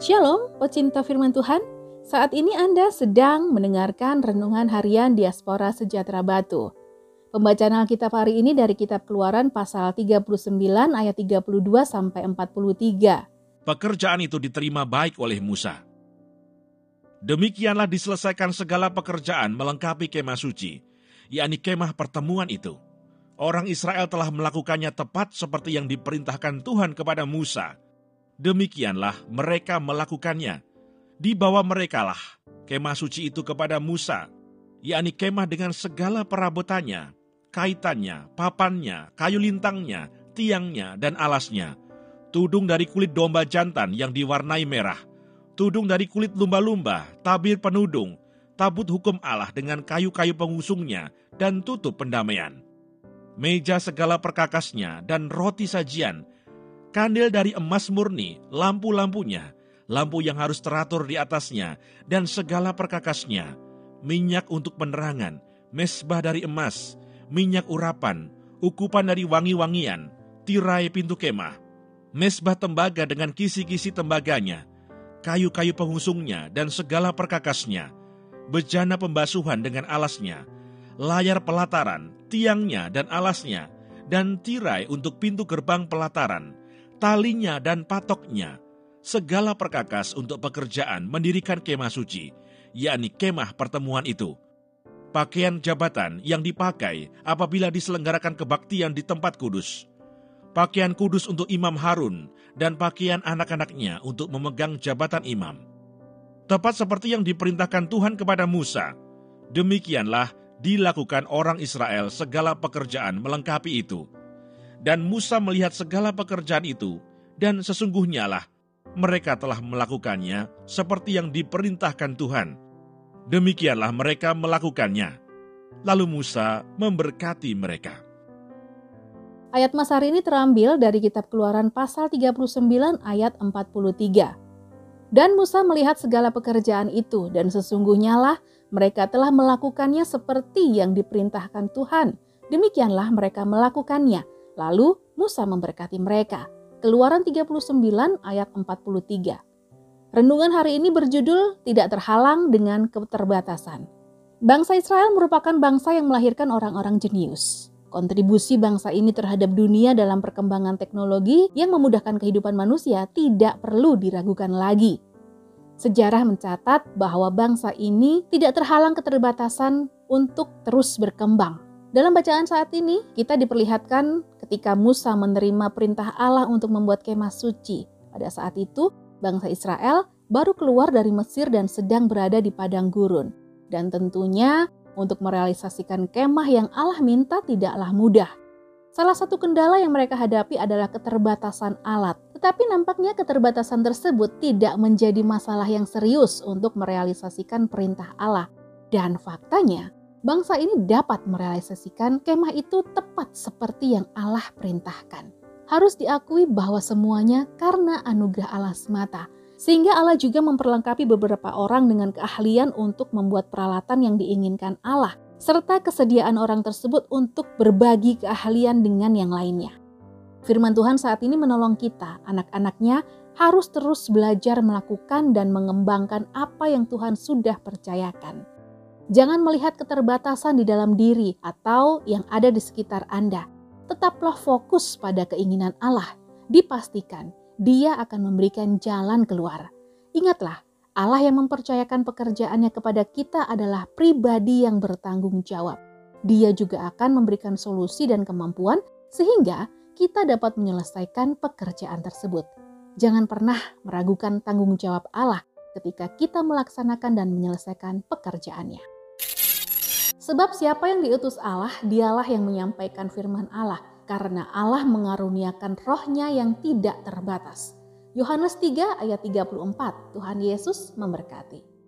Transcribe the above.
Shalom, pecinta firman Tuhan. Saat ini Anda sedang mendengarkan renungan harian Diaspora Sejahtera Batu. Pembacaan Alkitab hari ini dari kitab Keluaran pasal 39 ayat 32 sampai 43. Pekerjaan itu diterima baik oleh Musa. Demikianlah diselesaikan segala pekerjaan melengkapi kemah suci, yakni kemah pertemuan itu. Orang Israel telah melakukannya tepat seperti yang diperintahkan Tuhan kepada Musa. Demikianlah mereka melakukannya. Dibawa merekalah kemah suci itu kepada Musa, yakni kemah dengan segala perabotannya, kaitannya, papannya, kayu lintangnya, tiangnya, dan alasnya, tudung dari kulit domba jantan yang diwarnai merah, tudung dari kulit lumba-lumba, tabir penudung, tabut hukum Allah dengan kayu-kayu pengusungnya, dan tutup pendamaian. Meja segala perkakasnya dan roti sajian, kandil dari emas murni, lampu-lampunya, lampu yang harus teratur di atasnya, dan segala perkakasnya, minyak untuk penerangan, mesbah dari emas, minyak urapan, ukupan dari wangi-wangian, tirai pintu kemah, mesbah tembaga dengan kisi-kisi tembaganya, kayu-kayu pengusungnya dan segala perkakasnya, bejana pembasuhan dengan alasnya, layar pelataran, tiangnya dan alasnya, dan tirai untuk pintu gerbang pelataran, talinya dan patoknya, segala perkakas untuk pekerjaan mendirikan kemah suci, yakni kemah pertemuan itu pakaian jabatan yang dipakai apabila diselenggarakan kebaktian di tempat kudus, pakaian kudus untuk Imam Harun, dan pakaian anak-anaknya untuk memegang jabatan imam. Tepat seperti yang diperintahkan Tuhan kepada Musa, demikianlah dilakukan orang Israel segala pekerjaan melengkapi itu. Dan Musa melihat segala pekerjaan itu, dan sesungguhnya lah mereka telah melakukannya seperti yang diperintahkan Tuhan Demikianlah mereka melakukannya. Lalu Musa memberkati mereka. Ayat Mas hari ini terambil dari kitab Keluaran pasal 39 ayat 43. Dan Musa melihat segala pekerjaan itu dan sesungguhnya lah mereka telah melakukannya seperti yang diperintahkan Tuhan. Demikianlah mereka melakukannya. Lalu Musa memberkati mereka. Keluaran 39 ayat 43. Renungan hari ini berjudul Tidak Terhalang dengan Keterbatasan. Bangsa Israel merupakan bangsa yang melahirkan orang-orang jenius. Kontribusi bangsa ini terhadap dunia dalam perkembangan teknologi yang memudahkan kehidupan manusia tidak perlu diragukan lagi. Sejarah mencatat bahwa bangsa ini tidak terhalang keterbatasan untuk terus berkembang. Dalam bacaan saat ini, kita diperlihatkan ketika Musa menerima perintah Allah untuk membuat kemah suci. Pada saat itu, bangsa Israel baru keluar dari Mesir dan sedang berada di padang gurun. Dan tentunya untuk merealisasikan kemah yang Allah minta tidaklah mudah. Salah satu kendala yang mereka hadapi adalah keterbatasan alat. Tetapi nampaknya keterbatasan tersebut tidak menjadi masalah yang serius untuk merealisasikan perintah Allah. Dan faktanya, bangsa ini dapat merealisasikan kemah itu tepat seperti yang Allah perintahkan harus diakui bahwa semuanya karena anugerah Allah semata. Sehingga Allah juga memperlengkapi beberapa orang dengan keahlian untuk membuat peralatan yang diinginkan Allah, serta kesediaan orang tersebut untuk berbagi keahlian dengan yang lainnya. Firman Tuhan saat ini menolong kita, anak-anaknya, harus terus belajar melakukan dan mengembangkan apa yang Tuhan sudah percayakan. Jangan melihat keterbatasan di dalam diri atau yang ada di sekitar Anda, tetaplah fokus pada keinginan Allah. Dipastikan Dia akan memberikan jalan keluar. Ingatlah, Allah yang mempercayakan pekerjaannya kepada kita adalah pribadi yang bertanggung jawab. Dia juga akan memberikan solusi dan kemampuan sehingga kita dapat menyelesaikan pekerjaan tersebut. Jangan pernah meragukan tanggung jawab Allah ketika kita melaksanakan dan menyelesaikan pekerjaannya. Sebab siapa yang diutus Allah, dialah yang menyampaikan firman Allah, karena Allah mengaruniakan rohnya yang tidak terbatas. Yohanes 3 ayat 34, Tuhan Yesus memberkati.